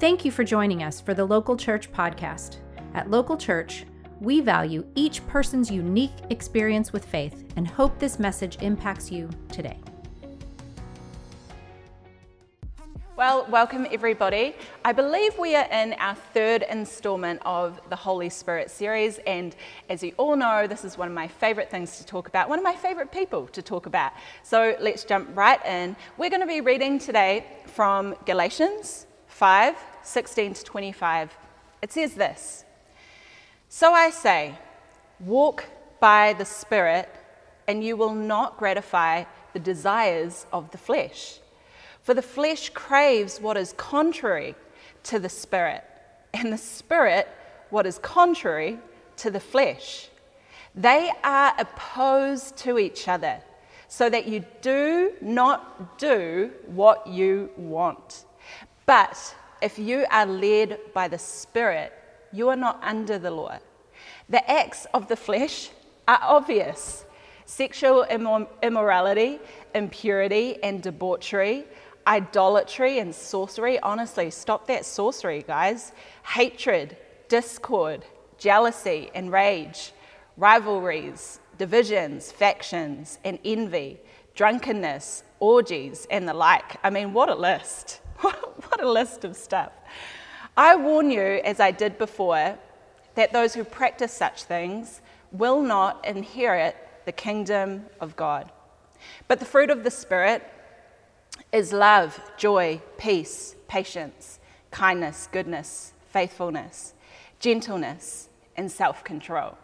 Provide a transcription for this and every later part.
Thank you for joining us for the Local Church podcast. At Local Church, we value each person's unique experience with faith and hope this message impacts you today. Well, welcome everybody. I believe we are in our third installment of the Holy Spirit series, and as you all know, this is one of my favorite things to talk about, one of my favorite people to talk about. So let's jump right in. We're going to be reading today from Galatians 5 16 to 25. It says this So I say, walk by the Spirit, and you will not gratify the desires of the flesh. For the flesh craves what is contrary to the Spirit, and the Spirit what is contrary to the flesh. They are opposed to each other, so that you do not do what you want. But if you are led by the Spirit, you are not under the law. The acts of the flesh are obvious sexual immorality, impurity, and debauchery, idolatry, and sorcery. Honestly, stop that sorcery, guys. Hatred, discord, jealousy, and rage, rivalries, divisions, factions, and envy, drunkenness, orgies, and the like. I mean, what a list! what a list of stuff. I warn you, as I did before, that those who practice such things will not inherit the kingdom of God. But the fruit of the Spirit is love, joy, peace, patience, kindness, goodness, faithfulness, gentleness, and self control.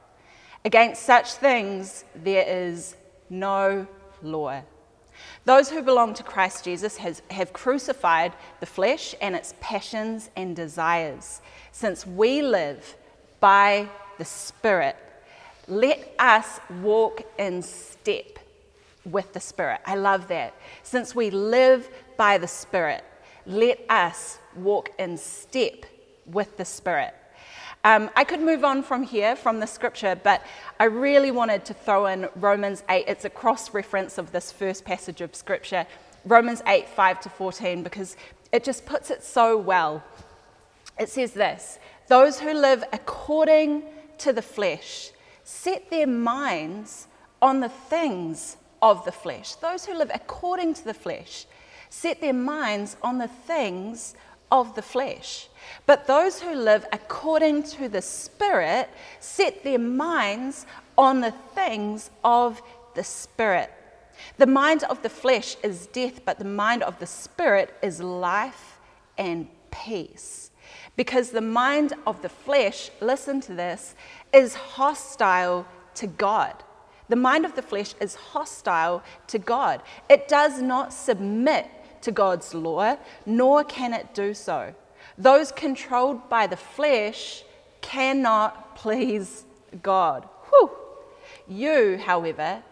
Against such things there is no law. Those who belong to Christ Jesus has, have crucified the flesh and its passions and desires. Since we live by the Spirit, let us walk in step with the Spirit. I love that. Since we live by the Spirit, let us walk in step with the Spirit. Um, I could move on from here, from the scripture, but I really wanted to throw in Romans 8. It's a cross reference of this first passage of scripture, Romans 8, 5 to 14, because it just puts it so well. It says this Those who live according to the flesh set their minds on the things of the flesh. Those who live according to the flesh set their minds on the things of the flesh. But those who live according to the Spirit set their minds on the things of the Spirit. The mind of the flesh is death, but the mind of the Spirit is life and peace. Because the mind of the flesh, listen to this, is hostile to God. The mind of the flesh is hostile to God. It does not submit to God's law, nor can it do so. Those controlled by the flesh cannot please God. Whew. You, however,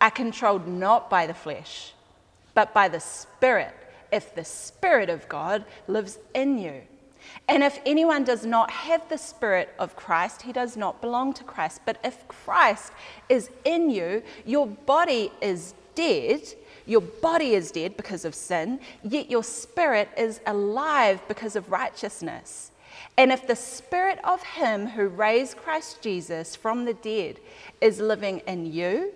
are controlled not by the flesh, but by the Spirit, if the Spirit of God lives in you. And if anyone does not have the Spirit of Christ, he does not belong to Christ. But if Christ is in you, your body is dead your body is dead because of sin, yet your spirit is alive because of righteousness. And if the spirit of him who raised Christ Jesus from the dead is living in you,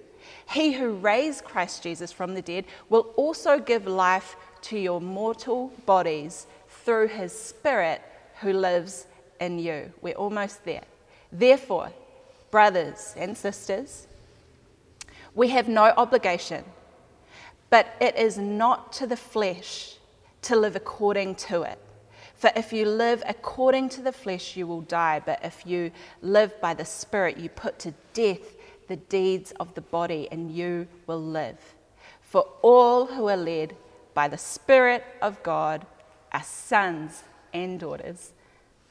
he who raised Christ Jesus from the dead will also give life to your mortal bodies through his spirit who lives in you. We're almost there. Therefore, brothers and sisters, we have no obligation but it is not to the flesh to live according to it. For if you live according to the flesh, you will die. But if you live by the Spirit, you put to death the deeds of the body, and you will live. For all who are led by the Spirit of God are sons and daughters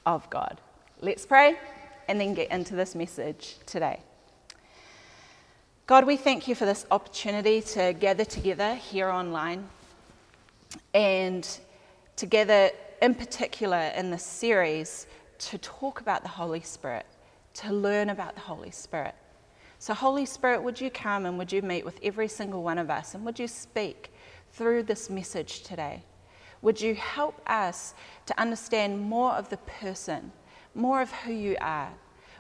of God. Let's pray and then get into this message today. God, we thank you for this opportunity to gather together here online and together, in particular, in this series, to talk about the Holy Spirit, to learn about the Holy Spirit. So, Holy Spirit, would you come and would you meet with every single one of us and would you speak through this message today? Would you help us to understand more of the person, more of who you are?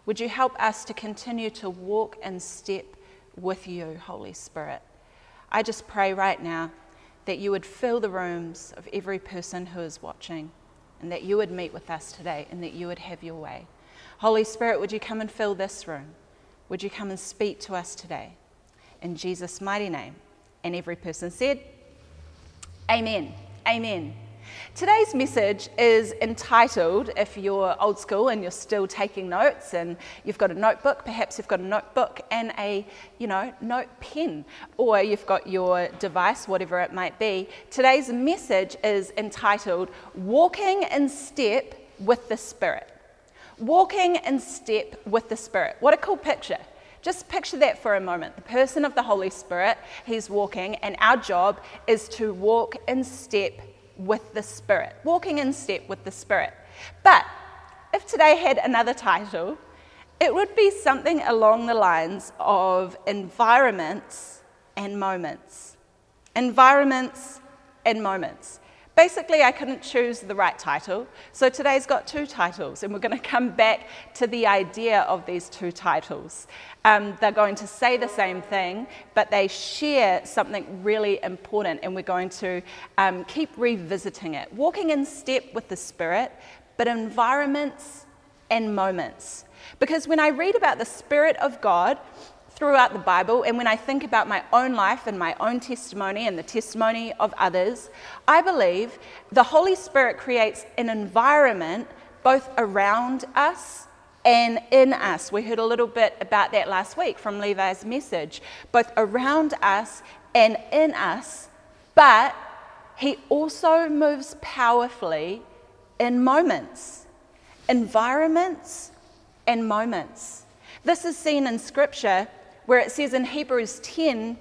Would you help us to continue to walk in step with you, Holy Spirit? I just pray right now that you would fill the rooms of every person who is watching and that you would meet with us today and that you would have your way. Holy Spirit, would you come and fill this room? Would you come and speak to us today? In Jesus' mighty name. And every person said, Amen. Amen. Today's message is entitled, if you're old school and you're still taking notes and you've got a notebook, perhaps you've got a notebook and a, you know, note pen, or you've got your device, whatever it might be. Today's message is entitled Walking in Step with the Spirit. Walking in step with the Spirit. What a cool picture. Just picture that for a moment. The person of the Holy Spirit, he's walking, and our job is to walk in step with the Spirit, walking in step with the Spirit. But if today had another title, it would be something along the lines of environments and moments. Environments and moments. Basically, I couldn't choose the right title, so today's got two titles, and we're going to come back to the idea of these two titles. Um, they're going to say the same thing, but they share something really important, and we're going to um, keep revisiting it. Walking in step with the Spirit, but environments and moments. Because when I read about the Spirit of God, throughout the Bible, and when I think about my own life and my own testimony and the testimony of others, I believe the Holy Spirit creates an environment both around us and in us. We heard a little bit about that last week from Levi's message, both around us and in us, but he also moves powerfully in moments, environments, and moments. This is seen in Scripture where it says in Hebrews 10,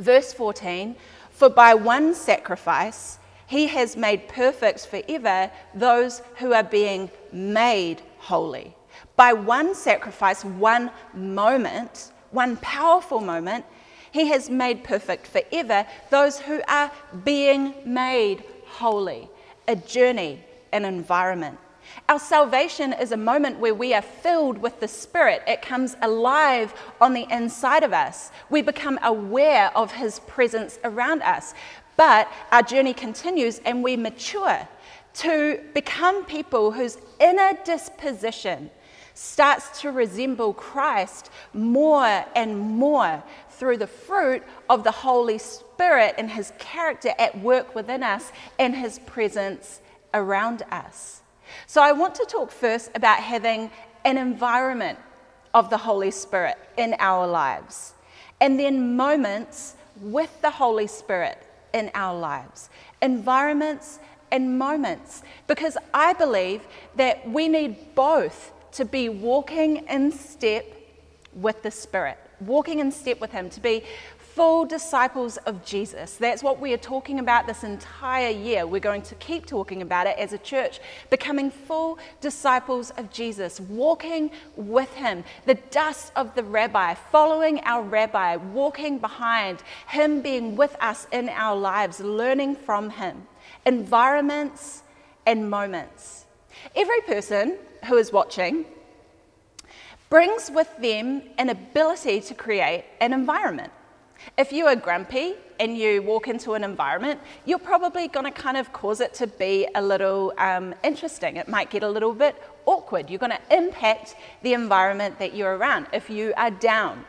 verse 14, For by one sacrifice he has made perfect forever those who are being made holy. By one sacrifice, one moment, one powerful moment, he has made perfect forever those who are being made holy. A journey, an environment. Our salvation is a moment where we are filled with the Spirit. It comes alive on the inside of us. We become aware of His presence around us. But our journey continues and we mature to become people whose inner disposition starts to resemble Christ more and more through the fruit of the Holy Spirit and His character at work within us and His presence around us. So, I want to talk first about having an environment of the Holy Spirit in our lives, and then moments with the Holy Spirit in our lives. Environments and moments, because I believe that we need both to be walking in step with the Spirit, walking in step with Him, to be full disciples of Jesus. That's what we are talking about this entire year. We're going to keep talking about it as a church, becoming full disciples of Jesus, walking with him, the dust of the rabbi, following our rabbi, walking behind him, being with us in our lives, learning from him. Environments and moments. Every person who is watching brings with them an ability to create an environment. If you are grumpy and you walk into an environment, you're probably going to kind of cause it to be a little um, interesting. It might get a little bit awkward. You're going to impact the environment that you're around. If you are down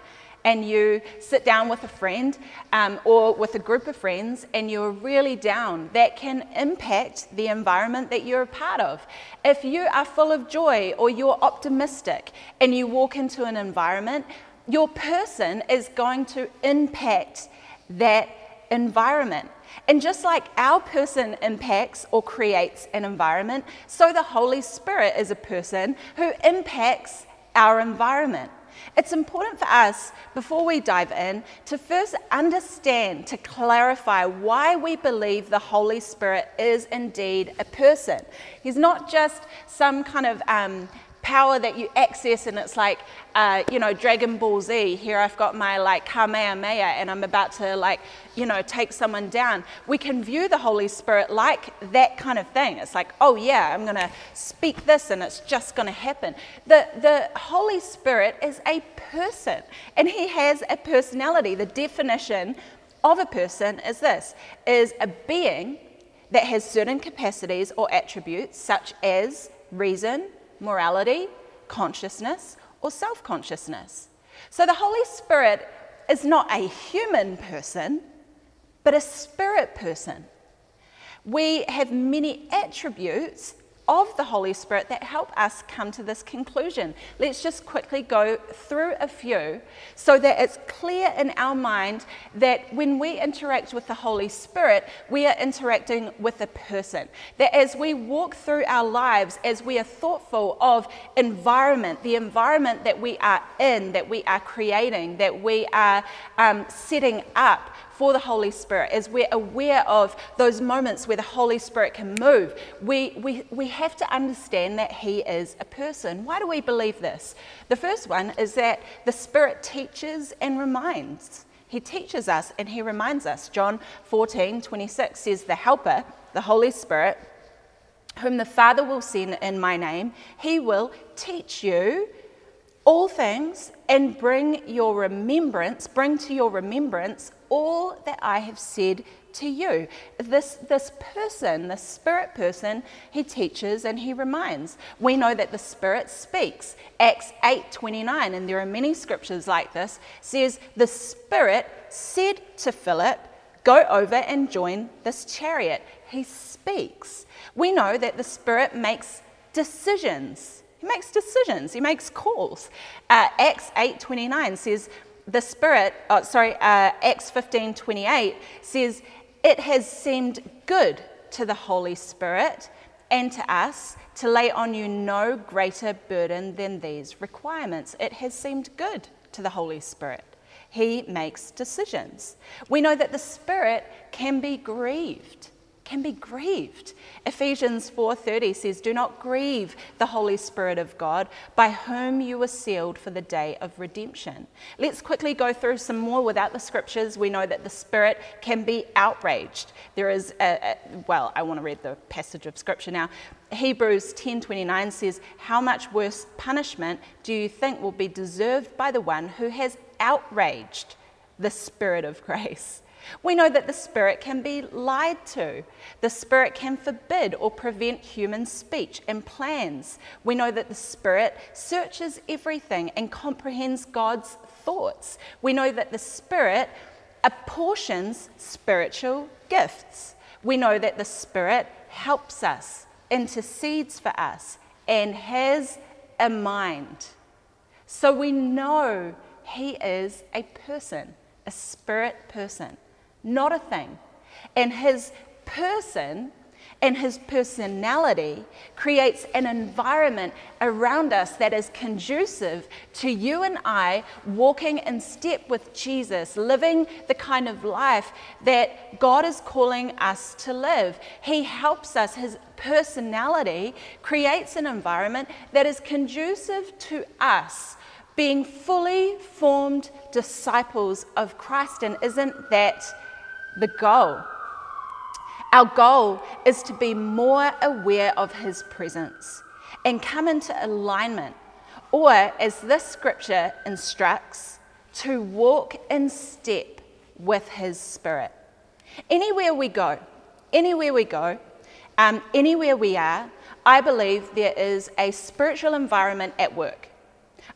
and you sit down with a friend um, or with a group of friends and you're really down, that can impact the environment that you're a part of. If you are full of joy or you're optimistic and you walk into an environment, your person is going to impact that environment. And just like our person impacts or creates an environment, so the Holy Spirit is a person who impacts our environment. It's important for us, before we dive in, to first understand, to clarify why we believe the Holy Spirit is indeed a person. He's not just some kind of um, power that you access, and it's like, uh, you know, Dragon Ball Z. Here I've got my like Kamehameha, and I'm about to like, you know, take someone down. We can view the Holy Spirit like that kind of thing. It's like, oh yeah, I'm to speak this, and it's just to happen. The the Holy Spirit is a person, and He has a personality. The definition of a person is this: is a being that has certain capacities or attributes, such as reason, morality, consciousness, or self consciousness. So the Holy Spirit is not a human person, but a spirit person. We have many attributes of the Holy Spirit that help us come to this conclusion. Let's just quickly go through a few so that it's clear in our mind that when we interact with the Holy Spirit, we are interacting with a person. That as we walk through our lives, as we are thoughtful of environment, the environment that we are in, that we are creating, that we are um, setting up, for the Holy Spirit, as we're aware of those moments where the Holy Spirit can move, we, we, we have to understand that He is a person. Why do we believe this? The first one is that the Spirit teaches and reminds. He teaches us and He reminds us. John 14, 26 says, The Helper, the Holy Spirit, whom the Father will send in my name, He will teach you all things and bring your remembrance, bring to your remembrance all that I have said to you. This, this person, the Spirit person, he teaches and he reminds. We know that the Spirit speaks. Acts 8:29, and there are many scriptures like this, says the Spirit said to Philip, Go over and join this chariot. He speaks. We know that the Spirit makes decisions. He makes decisions. He makes calls. Uh, Acts 8:29 says the Spirit, oh, sorry, uh, Acts 15 28 says, It has seemed good to the Holy Spirit and to us to lay on you no greater burden than these requirements. It has seemed good to the Holy Spirit. He makes decisions. We know that the Spirit can be grieved can be grieved. Ephesians 4:30 says, "Do not grieve the Holy Spirit of God, by whom you were sealed for the day of redemption." Let's quickly go through some more without the scriptures. We know that the Spirit can be outraged. There is a, a well, I want to read the passage of scripture now. Hebrews 10:29 says, "How much worse punishment do you think will be deserved by the one who has outraged the Spirit of grace?" We know that the Spirit can be lied to. The Spirit can forbid or prevent human speech and plans. We know that the Spirit searches everything and comprehends God's thoughts. We know that the Spirit apportions spiritual gifts. We know that the Spirit helps us, intercedes for us, and has a mind. So we know He is a person, a spirit person not a thing. And his person and his personality creates an environment around us that is conducive to you and I walking in step with Jesus, living the kind of life that God is calling us to live. He helps us, his personality creates an environment that is conducive to us being fully formed disciples of Christ. And isn't that? The goal. Our goal is to be more aware of His presence and come into alignment, or as this scripture instructs, to walk in step with His Spirit. Anywhere we go, anywhere we go, um, anywhere we are, I believe there is a spiritual environment at work.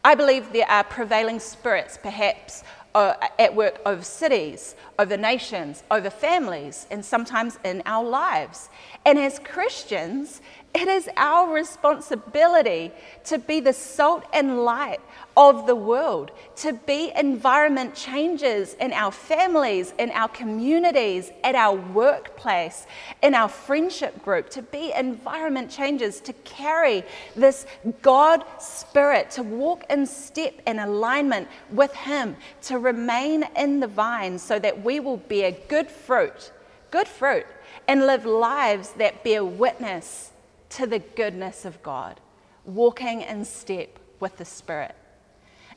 I believe there are prevailing spirits, perhaps Uh, at work over cities, over nations, over families, and sometimes in our lives. And as Christians, it is our responsibility to be the salt and light of the world, to be environment changes in our families, in our communities, at our workplace, in our friendship group, to be environment changes, to carry this God spirit, to walk in step and alignment with Him, to remain in the vine so that we will bear good fruit, good fruit, and live lives that bear witness to the goodness of God. walking in step with the Spirit.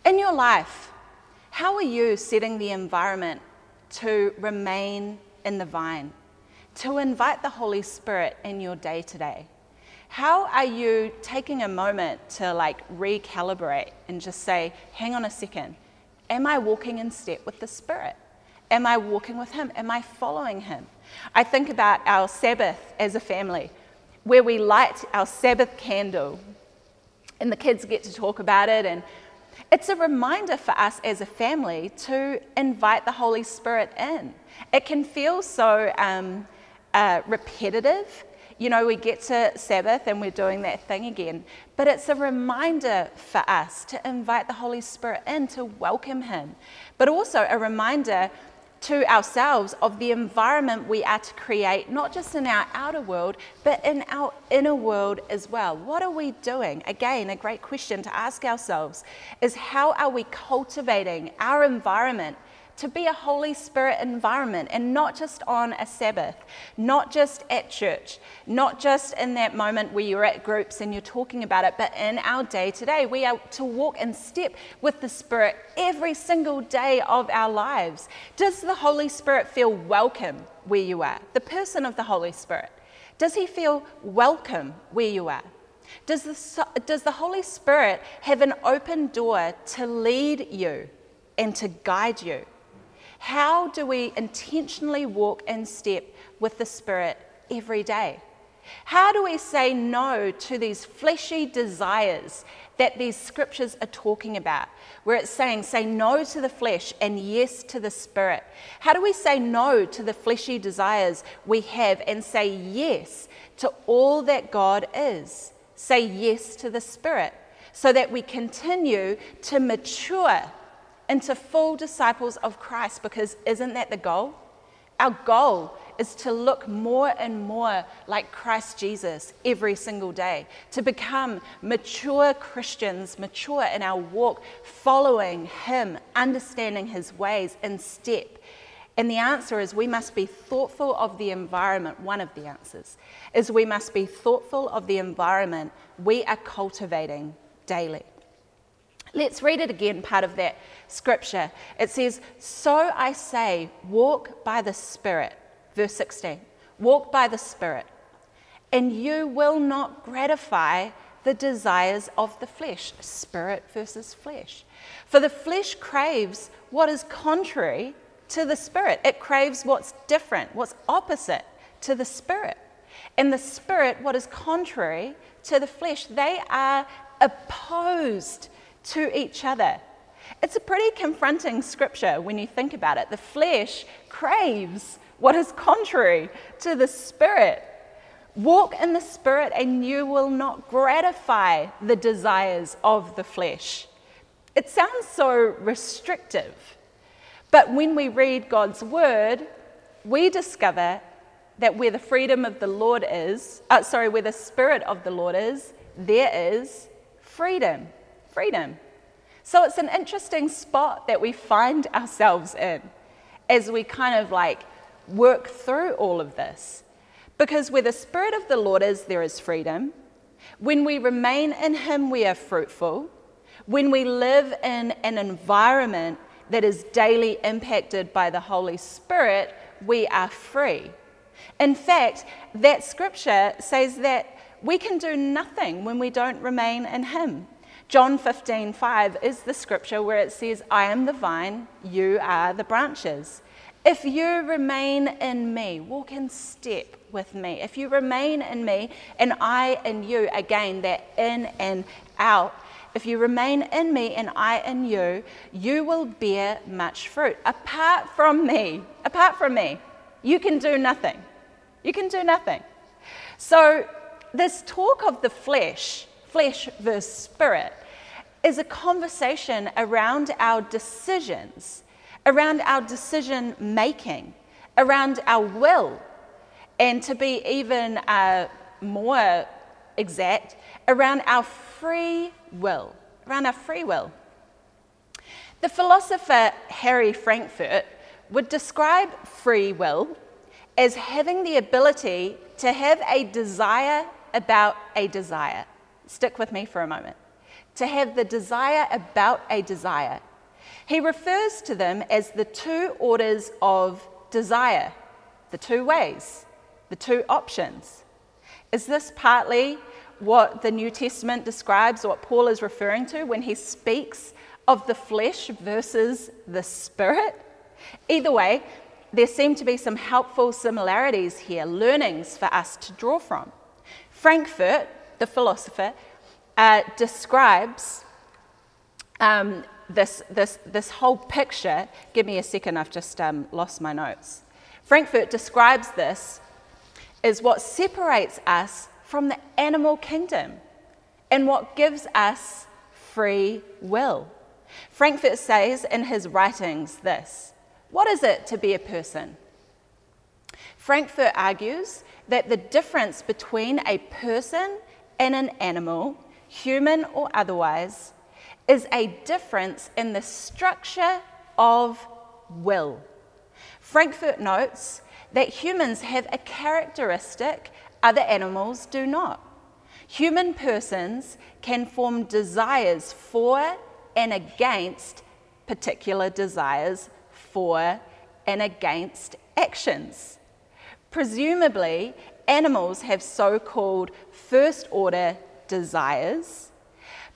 In your life, how are you setting the environment to remain in the vine, to invite the Holy Spirit in your day to day? How are you taking a moment to like recalibrate and just say, hang on a second, am I walking in step with the Spirit? Am I walking with Him? Am I following Him? I think about our Sabbath as a family, where we light our Sabbath candle, and the kids get to talk about it. And it's a reminder for us as a family to invite the Holy Spirit in. It can feel so um, uh, repetitive. You know, we get to Sabbath and we're doing that thing again. But it's a reminder for us to invite the Holy Spirit in, to welcome Him. But also a reminder to ourselves of the environment we are to create, not just in our outer world, but in our inner world as well. What are we doing? Again, a great question to ask ourselves is how are we cultivating our environment to be a Holy Spirit environment and not just on a Sabbath, not just at church, not just in that moment where you're at groups and you're talking about it, but in our day to day. We are to walk in step with the Spirit every single day of our lives. Does the Holy Spirit feel welcome where you are? The person of the Holy Spirit. Does he feel welcome where you are? Does the, does the Holy Spirit have an open door to lead you and to guide you? How do we intentionally walk in step with the Spirit every day? How do we say no to these fleshy desires that these scriptures are talking about, where it's saying, say no to the flesh and yes to the spirit? How do we say no to the fleshy desires we have and say yes to all that God is? Say yes to the spirit so that we continue to mature into full disciples of Christ because isn't that the goal? Our goal is to look more and more like Christ Jesus every single day, to become mature Christians, mature in our walk, following Him, understanding His ways in step. And the answer is we must be thoughtful of the environment. One of the answers is we must be thoughtful of the environment we are cultivating daily. Let's read it again, part of that scripture. It says, So I say, walk by the Spirit. Verse 16. Walk by the Spirit, and you will not gratify the desires of the flesh. Spirit versus flesh. For the flesh craves what is contrary to the Spirit, it craves what's different, what's opposite to the Spirit. And the Spirit, what is contrary to the flesh, they are opposed to each other. It's a pretty confronting scripture when you think about it. The flesh craves what is contrary to the spirit. Walk in the spirit, and you will not gratify the desires of the flesh. It sounds so restrictive. But when we read God's word, we discover that where the freedom of the Lord is, uh, sorry, where the spirit of the Lord is, there is freedom freedom. So it's an interesting spot that we find ourselves in as we kind of like work through all of this. Because where the Spirit of the Lord is, there is freedom. When we remain in Him, we are fruitful. When we live in an environment that is daily impacted by the Holy Spirit, we are free. In fact, that scripture says that we can do nothing when we don't remain in Him. John 15, 5 is the scripture where it says, I am the vine, you are the branches. If you remain in me, walk in step with me. If you remain in me and I in you, again, that in and out, if you remain in me and I in you, you will bear much fruit. Apart from me, apart from me, you can do nothing. You can do nothing. So, this talk of the flesh flesh versus spirit, is a conversation around our decisions, around our decision making, around our will, and to be even uh, more exact, around our free will, around our free will. The philosopher Harry Frankfurt would describe free will as having the ability to have a desire about a desire. Stick with me for a moment. To have the desire about a desire. He refers to them as the two orders of desire, the two ways, the two options. Is this partly what the New Testament describes, or what Paul is referring to when he speaks of the flesh versus the spirit? Either way, there seem to be some helpful similarities here, learnings for us to draw from. Frankfurt, the philosopher, uh, describes um, this, this, this whole picture. Give me a second, I've just um, lost my notes. Frankfurt describes this as what separates us from the animal kingdom and what gives us free will. Frankfurt says in his writings this What is it to be a person? Frankfurt argues that the difference between a person and an animal, human or otherwise, is a difference in the structure of will. Frankfurt notes that humans have a characteristic other animals do not. Human persons can form desires for and against particular desires for and against actions. Presumably, animals have so called first order desires,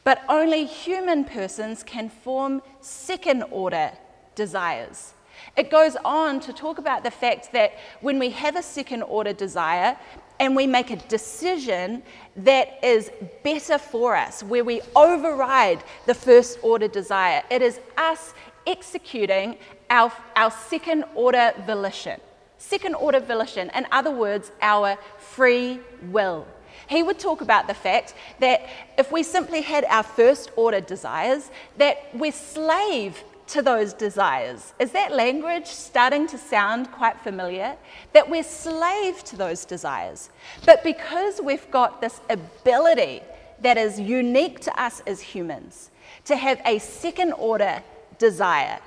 but only human persons can form second order desires. It goes on to talk about the fact that when we have a second order desire and we make a decision that is better for us, where we override the first order desire, it is us executing our, our second order volition. Second order volition, in other words, our free will. He would talk about the fact that if we simply had our first order desires, that we're slave to those desires. Is that language starting to sound quite familiar? That we're slave to those desires. But because we've got this ability that is unique to us as humans to have a second order desire,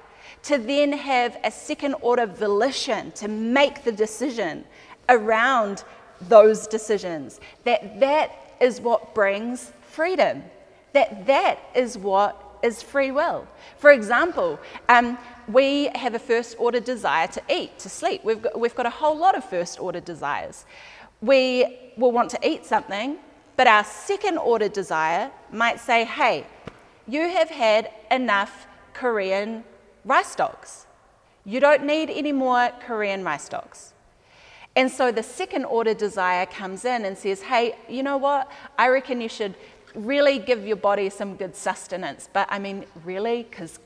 to then have a second order volition to make the decision around those decisions, that that is what brings freedom. That that is what is free will. For example, um, we have a first order desire to eat, to sleep. We've got, we've got a whole lot of first order desires. We will want to eat something, but our second order desire might say, hey, you have had enough Korean rice dogs. You don't need any more Korean rice dogs. And so the second order desire comes in and says, hey, you know what? I reckon you should really give your body some good sustenance. But I mean, really? Because,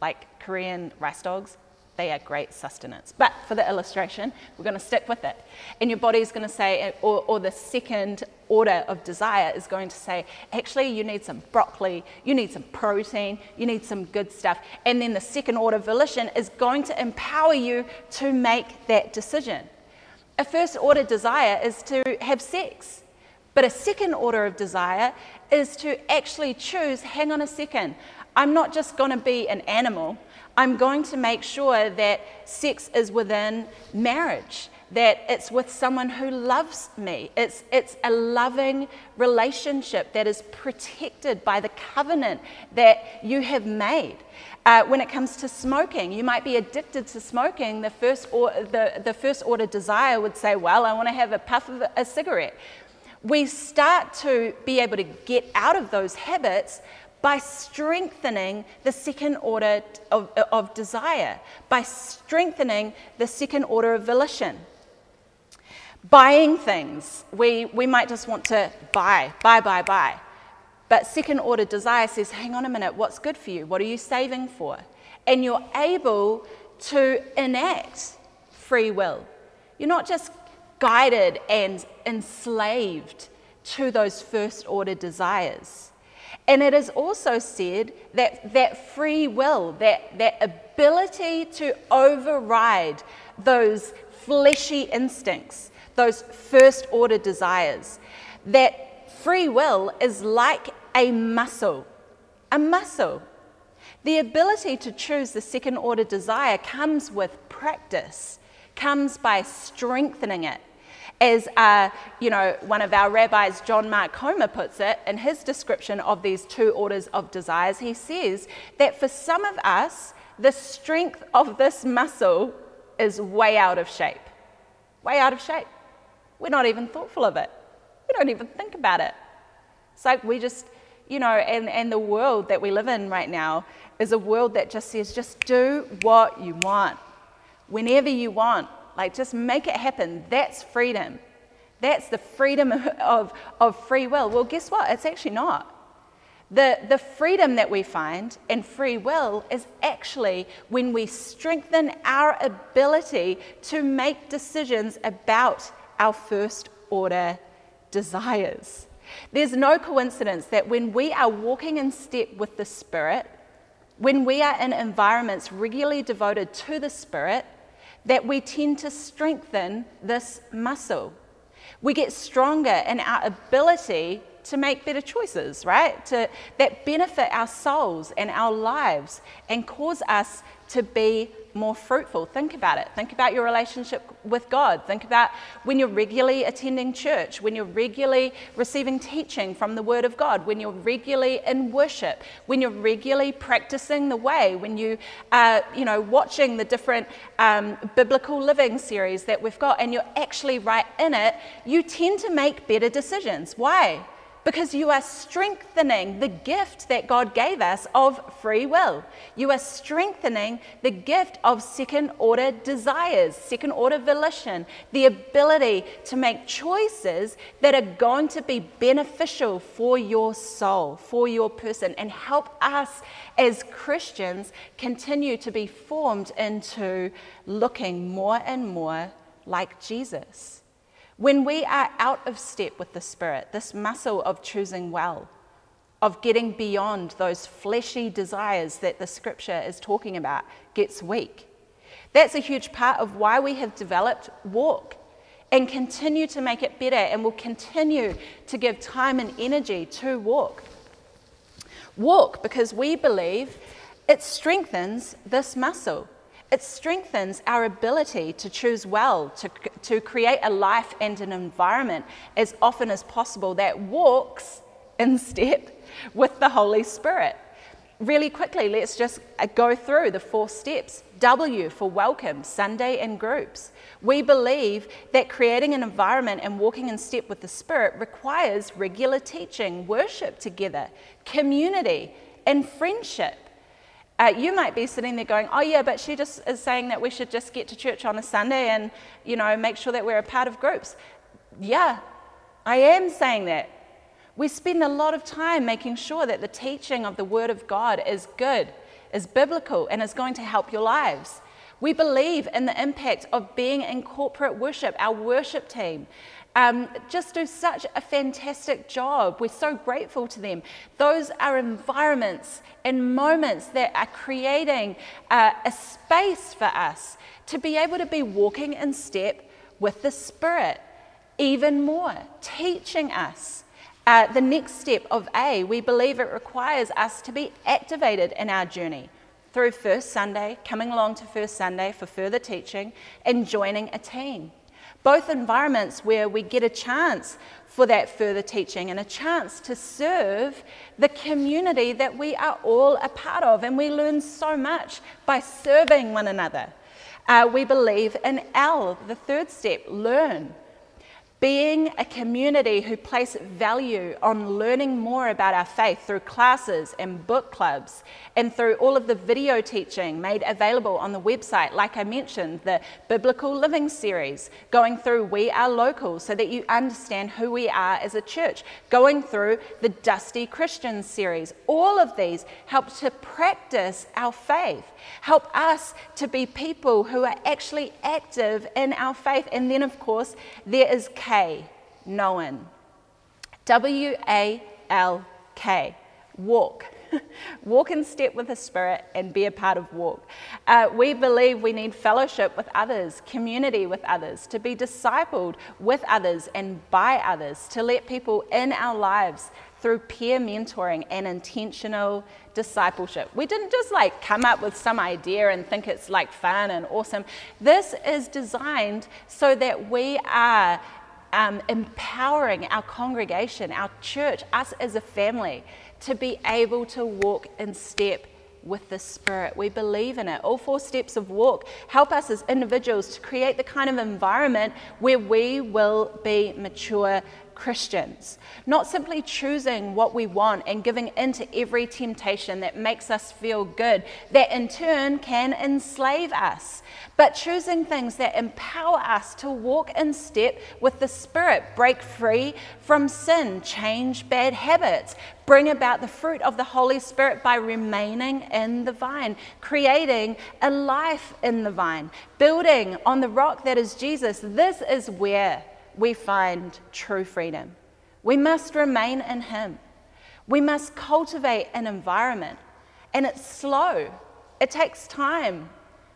like Korean rice dogs, they are great sustenance. But for the illustration, we're going to stick with it. And your body is going to say, or, or, the second order of desire is going to say, actually, you need some broccoli, you need some protein, you need some good stuff. And then the second order volition is going to empower you to make that decision. A first order desire is to have sex. But a second order of desire is to actually choose hang on a second, I'm not just going to be an animal, I'm going to make sure that sex is within marriage. That it's with someone who loves me. It's, it's a loving relationship that is protected by the covenant that you have made. Uh, when it comes to smoking, you might be addicted to smoking. The first, or, the, the first order desire would say, Well, I want to have a puff of a cigarette we start to be able to get out of those habits by strengthening the second order of, of desire, by strengthening the second order of volition. Buying things, we, we might just want to buy, buy, buy, buy. But second order desire says, hang on a minute, what's good for you? What are you saving for? And you're able to enact free will. You're not just guided and enslaved to those first order desires. And it is also said that that free will, that, that ability to override those fleshy instincts, those first order desires, that free will is like a muscle. A muscle. The ability to choose the second order desire comes with practice, comes by strengthening it As uh, you know, one of our rabbis, John Mark Comer, puts it in his description of these two orders of desires, he says that for some of us, the strength of this muscle is way out of shape. Way out of shape. We're not even thoughtful of it. We don't even think about it. It's like we just, you know, and, and the world that we live in right now is a world that just says, just do what you want, whenever you want. Like, just make it happen. That's freedom. That's the freedom of, of free will. Well, guess what? It's actually not. The, the freedom that we find in free will is actually when we strengthen our ability to make decisions about our first order desires. There's no coincidence that when we are walking in step with the Spirit, when we are in environments regularly devoted to the Spirit, that we tend to strengthen this muscle. We get stronger in our ability to make better choices, right? To, that benefit our souls and our lives and cause us to be more fruitful. Think about it. Think about your relationship with God. Think about when you're regularly attending church, when you're regularly receiving teaching from the Word of God, when you're regularly in worship, when you're regularly practicing the way, when you are, you know, watching the different um, biblical living series that we've got, and you're actually right in it. You tend to make better decisions. Why? Because you are strengthening the gift that God gave us of free will. You are strengthening the gift of second order desires, second order volition, the ability to make choices that are going to be beneficial for your soul, for your person, and help us as Christians continue to be formed into looking more and more like Jesus. When we are out of step with the Spirit, this muscle of choosing well, of getting beyond those fleshy desires that the scripture is talking about, gets weak. That's a huge part of why we have developed walk and continue to make it better and will continue to give time and energy to walk. Walk because we believe it strengthens this muscle. It strengthens our ability to choose well, to, to create a life and an environment as often as possible that walks in step with the Holy Spirit. Really quickly, let's just uh, go through the four steps. W for welcome, Sunday in groups. We believe that creating an environment and walking in step with the Spirit requires regular teaching, worship together, community, and friendship. Uh, you might be sitting there going, oh, yeah, but she just is saying that we should just get to church on a Sunday and, you know, make sure that we're a part of groups. Yeah, I am saying that. We spend a lot of time making sure that the teaching of the Word of God is good, is biblical, and is going to help your lives. We believe in the impact of being in corporate worship, our worship team um, just do such a fantastic job. We're so grateful to them. Those are environments and moments that are creating uh, a space for us to be able to be walking in step with the Spirit even more, teaching us. Uh, the next step of A, we believe it requires us to be activated in our journey through First Sunday, coming along to First Sunday for further teaching, and joining a team. Both environments where we get a chance for that further teaching and a chance to serve the community that we are all a part of. And we learn so much by serving one another. Uh, we believe in L, the third step, learn. Being a community who place value on learning more about our faith through classes and book clubs and through all of the video teaching made available on the website, like I mentioned, the Biblical Living series, going through We Are Local so that you understand who we are as a church, going through the Dusty Christians series. All of these help to practice our faith, help us to be people who are actually active in our faith. And then, of course, there is K, known. W A L K, walk. walk in step with the Spirit and be a part of walk. Uh, we believe we need fellowship with others, community with others, to be discipled with others and by others, to let people in our lives through peer mentoring and intentional discipleship. We didn't just like come up with some idea and think it's like fun and awesome. This is designed so that we are um, empowering our congregation, our church, us as a family to be able to walk in step with the Spirit. We believe in it. All four steps of walk help us as individuals to create the kind of environment where we will be mature Christians, not simply choosing what we want and giving into every temptation that makes us feel good, that in turn can enslave us, but choosing things that empower us to walk in step with the Spirit, break free from sin, change bad habits, bring about the fruit of the Holy Spirit by remaining in the vine, creating a life in the vine, building on the rock that is Jesus. This is where we find true freedom. We must remain in Him. We must cultivate an environment, and it's slow, it takes time.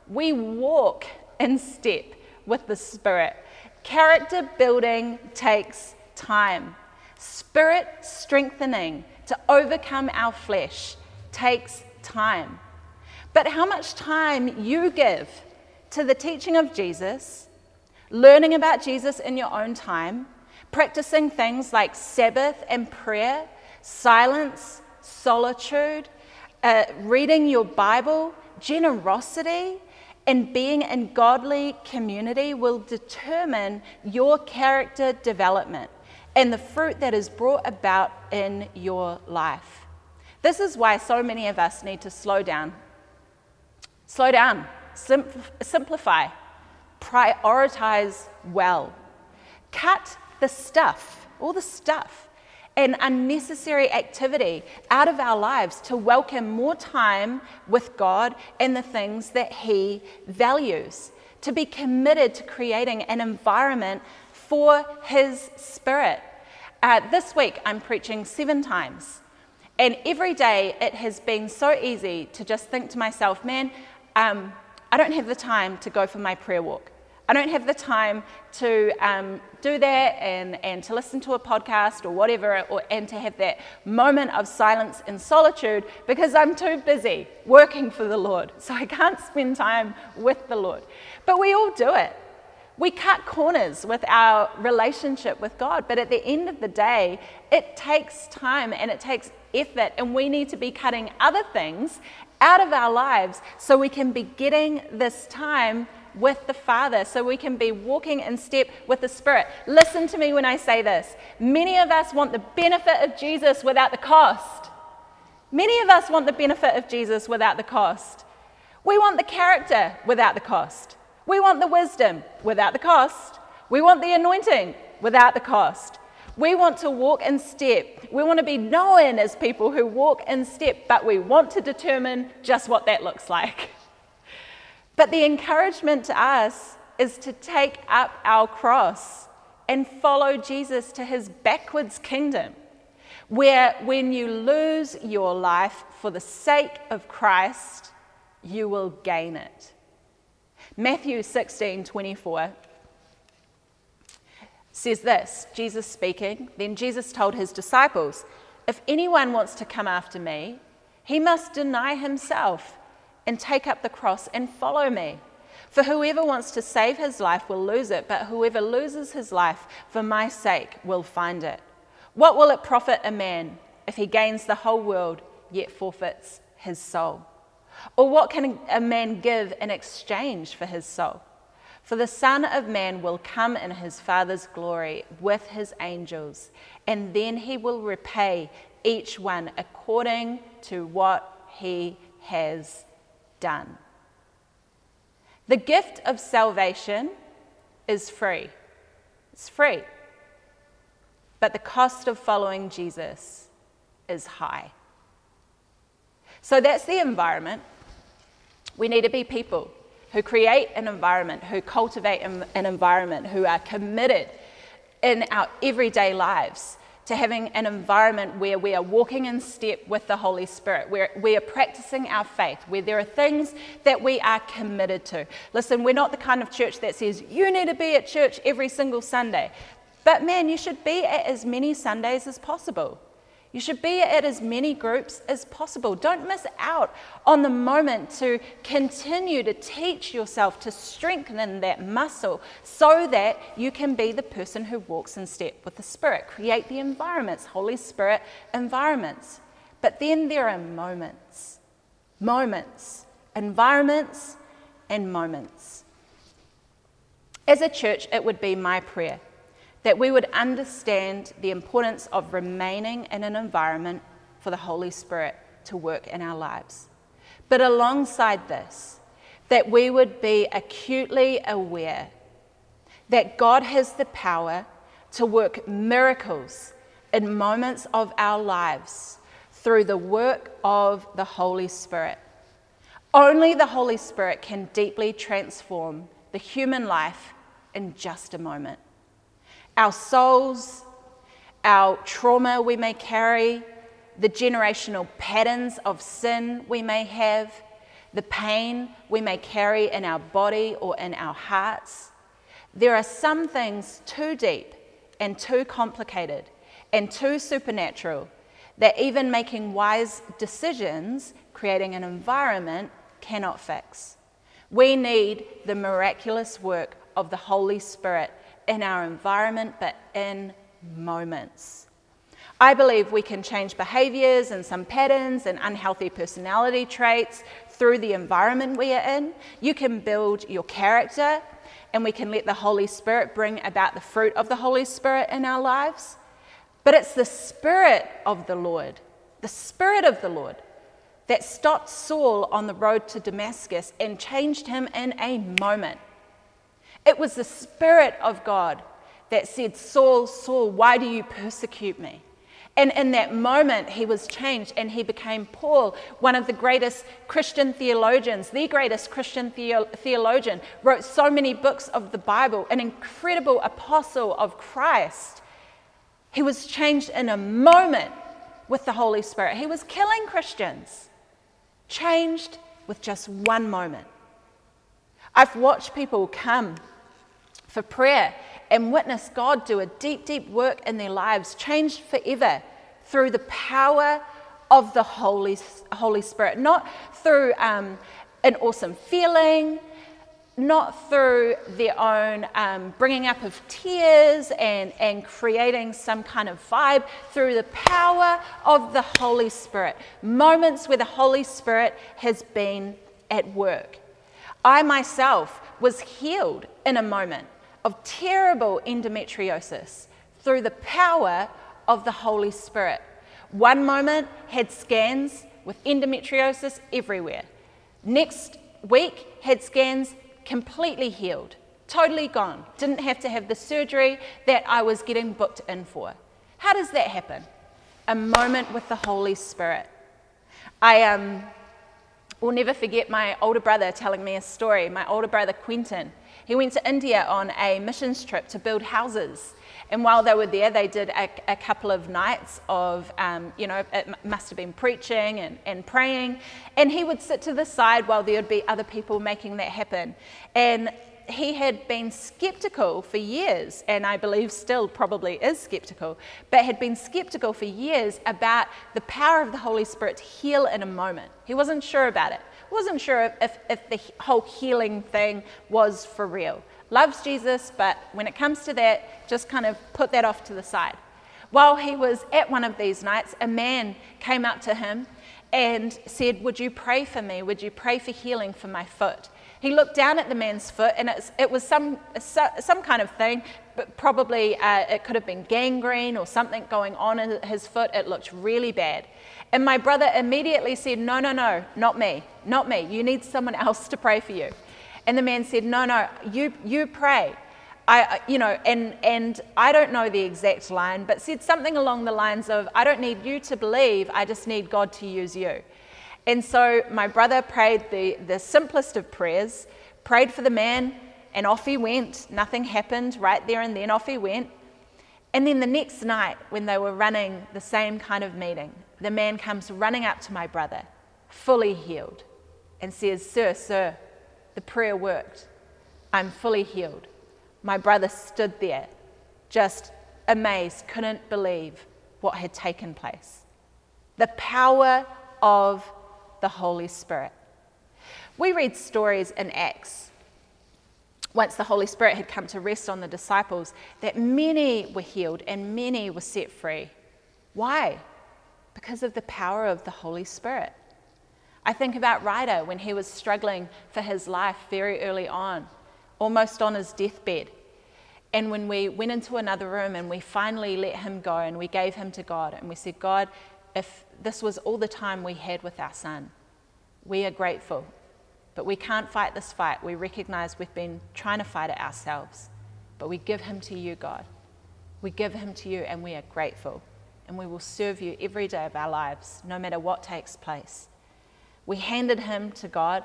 We walk in step with the Spirit. Character building takes time. Spirit strengthening to overcome our flesh takes time. But how much time you give to the teaching of Jesus learning about Jesus in your own time, practicing things like Sabbath and prayer, silence, solitude, uh, reading your Bible, generosity, and being in godly community will determine your character development and the fruit that is brought about in your life. This is why so many of us need to slow down. Slow down, simplify, prioritize well. Cut the stuff, all the stuff, and unnecessary activity out of our lives to welcome more time with God and the things that He values. To be committed to creating an environment for His Spirit. Uh, this week, I'm preaching seven times. And every day, it has been so easy to just think to myself, man, um, I don't have the time to go for my prayer walk. I don't have the time to um, do that and, and to listen to a podcast or whatever, or, and to have that moment of silence and solitude because I'm too busy working for the Lord. So I can't spend time with the Lord. But we all do it. We cut corners with our relationship with God, but at the end of the day, it takes time and it takes effort, and we need to be cutting other things out of our lives so we can be getting this time with the Father so we can be walking in step with the Spirit. Listen to me when I say this. Many of us want the benefit of Jesus without the cost. Many of us want the benefit of Jesus without the cost. We want the character without the cost. We want the wisdom without the cost. We want the anointing without the cost. We want to walk in step. We want to be known as people who walk in step, but we want to determine just what that looks like. But the encouragement to us is to take up our cross and follow Jesus to his backwards kingdom, where when you lose your life for the sake of Christ, you will gain it. Matthew 16 24 says this Jesus speaking, then Jesus told his disciples, If anyone wants to come after me, he must deny himself and take up the cross and follow me. For whoever wants to save his life will lose it, but whoever loses his life for my sake will find it. What will it profit a man if he gains the whole world yet forfeits his soul? Or what can a man give in exchange for his soul? For the Son of Man will come in his Father's glory with his angels, and then he will repay each one according to what he has done. The gift of salvation is free. It's free. But the cost of following Jesus is high. So that's the environment. We need to be people who create an environment, who cultivate an environment, who are committed in our everyday lives to having an environment where we are walking in step with the Holy Spirit, where we are practicing our faith, where there are things that we are committed to. Listen, we're not the kind of church that says you need to be at church every single Sunday. But man, you should be at as many Sundays as possible. You should be at as many groups as possible. Don't miss out on the moment to continue to teach yourself to strengthen that muscle so that you can be the person who walks in step with the Spirit. Create the environments, Holy Spirit environments. But then there are moments, moments, environments, and moments. As a church, it would be my prayer that we would understand the importance of remaining in an environment for the Holy Spirit to work in our lives. But alongside this, that we would be acutely aware that God has the power to work miracles in moments of our lives through the work of the Holy Spirit. Only the Holy Spirit can deeply transform the human life in just a moment our souls, our trauma we may carry, the generational patterns of sin we may have, the pain we may carry in our body or in our hearts. There are some things too deep and too complicated and too supernatural that even making wise decisions, creating an environment, cannot fix. We need the miraculous work of the Holy Spirit in our environment, but in moments. I believe we can change behaviors and some patterns and unhealthy personality traits through the environment we are in. You can build your character, and we can let the Holy Spirit bring about the fruit of the Holy Spirit in our lives. But it's the Spirit of the Lord, the Spirit of the Lord, that stopped Saul on the road to Damascus and changed him in a moment. It was the Spirit of God that said, Saul, Saul, why do you persecute me? And in that moment, he was changed and he became Paul, one of the greatest Christian theologians, the greatest Christian theologian, wrote so many books of the Bible, an incredible apostle of Christ. He was changed in a moment with the Holy Spirit. He was killing Christians, changed with just one moment. I've watched people come for prayer and witness God do a deep, deep work in their lives, changed forever through the power of the Holy, Holy Spirit, not through um, an awesome feeling, not through their own um, bringing up of tears and, and creating some kind of vibe, through the power of the Holy Spirit. Moments where the Holy Spirit has been at work. I myself was healed in a moment of terrible endometriosis through the power of the Holy Spirit. One moment had scans with endometriosis everywhere. Next week had scans completely healed, totally gone. Didn't have to have the surgery that I was getting booked in for. How does that happen? A moment with the Holy Spirit. I um, will never forget my older brother telling me a story. My older brother, Quentin, he went to India on a missions trip to build houses. And while they were there, they did a, a couple of nights of, um, you know, it must have been preaching and, and praying. And he would sit to the side while there would be other people making that happen. And he had been skeptical for years, and I believe still probably is skeptical, but had been skeptical for years about the power of the Holy Spirit to heal in a moment. He wasn't sure about it wasn't sure if, if the whole healing thing was for real. Loves Jesus, but when it comes to that, just kind of put that off to the side. While he was at one of these nights, a man came up to him and said, Would you pray for me? Would you pray for healing for my foot? He looked down at the man's foot, and it was some, some kind of thing, but probably uh, it could have been gangrene or something going on in his foot. It looked really bad. And my brother immediately said, No, no, no, not me, not me. You need someone else to pray for you. And the man said, No, no, you, you pray. I, you know, and, and I don't know the exact line, but said something along the lines of, I don't need you to believe, I just need God to use you. And so my brother prayed the, the simplest of prayers, prayed for the man, and off he went. Nothing happened right there and then, off he went. And then the next night, when they were running the same kind of meeting, the man comes running up to my brother, fully healed, and says, Sir, sir, the prayer worked. I'm fully healed. My brother stood there, just amazed, couldn't believe what had taken place. The power of the Holy Spirit. We read stories in Acts, once the Holy Spirit had come to rest on the disciples, that many were healed and many were set free. Why? Because of the power of the Holy Spirit. I think about Ryder when he was struggling for his life very early on, almost on his deathbed. And when we went into another room and we finally let him go and we gave him to God and we said, God, if this was all the time we had with our son, we are grateful. But we can't fight this fight. We recognize we've been trying to fight it ourselves. But we give him to you, God. We give him to you and we are grateful. And we will serve you every day of our lives, no matter what takes place. We handed him to God.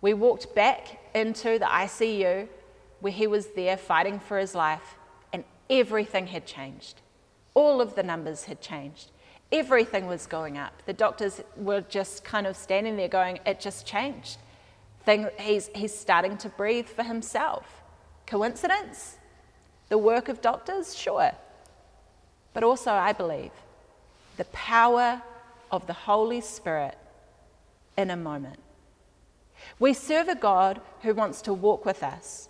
We walked back into the ICU where he was there fighting for his life, and everything had changed. All of the numbers had changed. Everything was going up. The doctors were just kind of standing there going, It just changed. Thing, he's, he's starting to breathe for himself. Coincidence? The work of doctors? Sure. But also, I believe, the power of the Holy Spirit in a moment. We serve a God who wants to walk with us,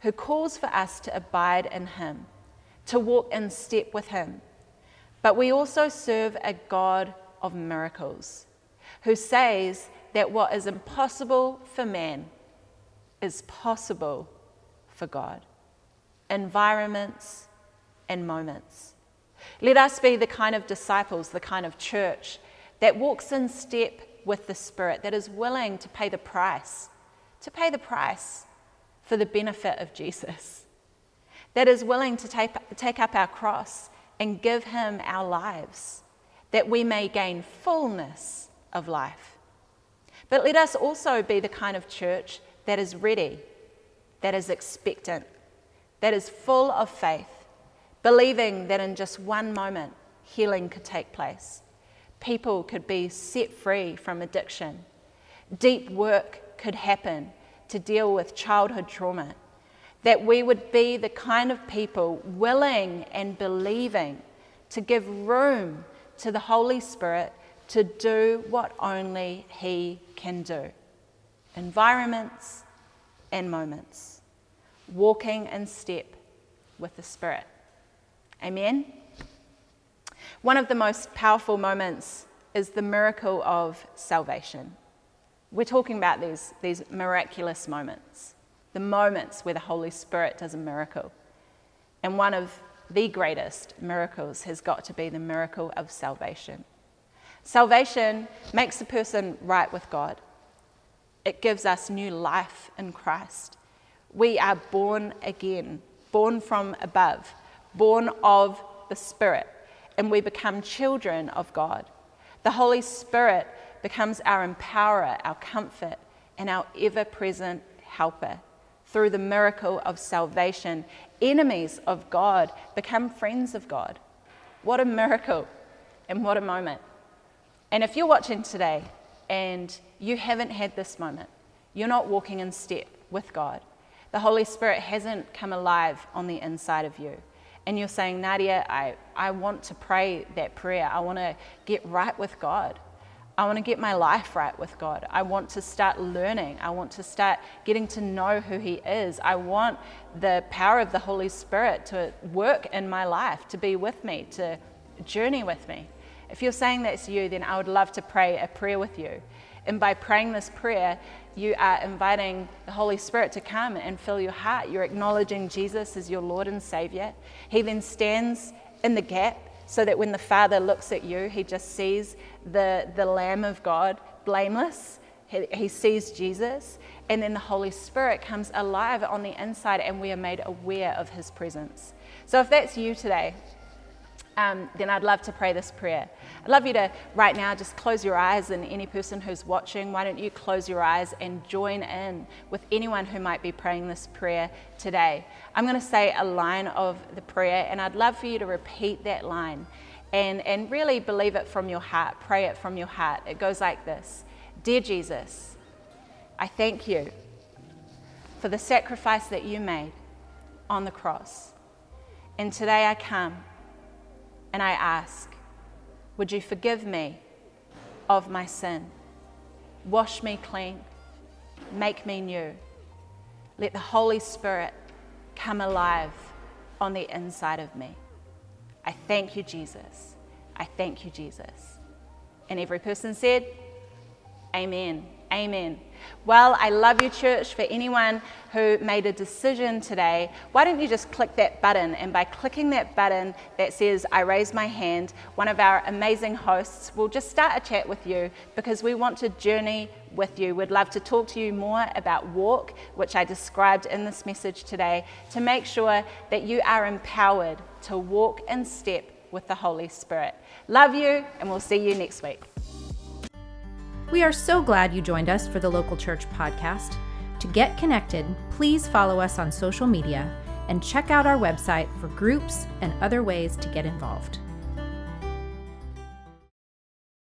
who calls for us to abide in Him, to walk in step with Him. But we also serve a God of miracles, who says that what is impossible for man is possible for God. Environments and moments. Let us be the kind of disciples, the kind of church that walks in step with the Spirit, that is willing to pay the price, to pay the price for the benefit of Jesus, that is willing to take, take up our cross and give Him our lives, that we may gain fullness of life. But let us also be the kind of church that is ready, that is expectant, that is full of faith, believing that in just one moment healing could take place people could be set free from addiction. Deep work could happen to deal with childhood trauma. That we would be the kind of people willing and believing to give room to the Holy Spirit to do what only He can do. Environments and moments. Walking in step with the Spirit. Amen. One of the most powerful moments is the miracle of salvation. We're talking about these, these miraculous moments, the moments where the Holy Spirit does a miracle. And one of the greatest miracles has got to be the miracle of salvation. Salvation makes a person right with God, it gives us new life in Christ. We are born again, born from above, born of the Spirit and we become children of God. The Holy Spirit becomes our empowerer, our comfort, and our ever present helper. Through the miracle of salvation, enemies of God become friends of God. What a miracle and what a moment. And if you're watching today and you haven't had this moment, you're not walking in step with God. The Holy Spirit hasn't come alive on the inside of you and you're saying, Nadia, I, I want to pray that prayer. I want to get right with God. I want to get my life right with God. I want to start learning. I want to start getting to know who He is. I want the power of the Holy Spirit to work in my life, to be with me, to journey with me. If you're saying that's you, then I would love to pray a prayer with you. And by praying this prayer, you are inviting the Holy Spirit to come and fill your heart. You're acknowledging Jesus as your Lord and Savior. He then stands in the gap so that when the Father looks at you, he just sees the, the Lamb of God, blameless. He, he sees Jesus. And then the Holy Spirit comes alive on the inside, and we are made aware of his presence. So if that's you today, um, then I'd love to pray this prayer. I'd love you to, right now, just close your eyes, and any person who's watching, why don't you close your eyes and join in with anyone who might be praying this prayer today? I'm going to say a line of the prayer, and I'd love for you to repeat that line and, and really believe it from your heart, pray it from your heart. It goes like this Dear Jesus, I thank you for the sacrifice that you made on the cross. And today I come And I ask, would you forgive me of my sin? Wash me clean, make me new. Let the Holy Spirit come alive on the inside of me. I thank you, Jesus. I thank you, Jesus. And every person said, Amen. Amen. Well, I love you, church. For anyone who made a decision today, why don't you just click that button? And by clicking that button that says, I raise my hand, one of our amazing hosts will just start a chat with you because we want to journey with you. We'd love to talk to you more about walk, which I described in this message today, to make sure that you are empowered to walk in step with the Holy Spirit. Love you, and we'll see you next week. We are so glad you joined us for the Local Church podcast. To get connected, please follow us on social media and check out our website for groups and other ways to get involved.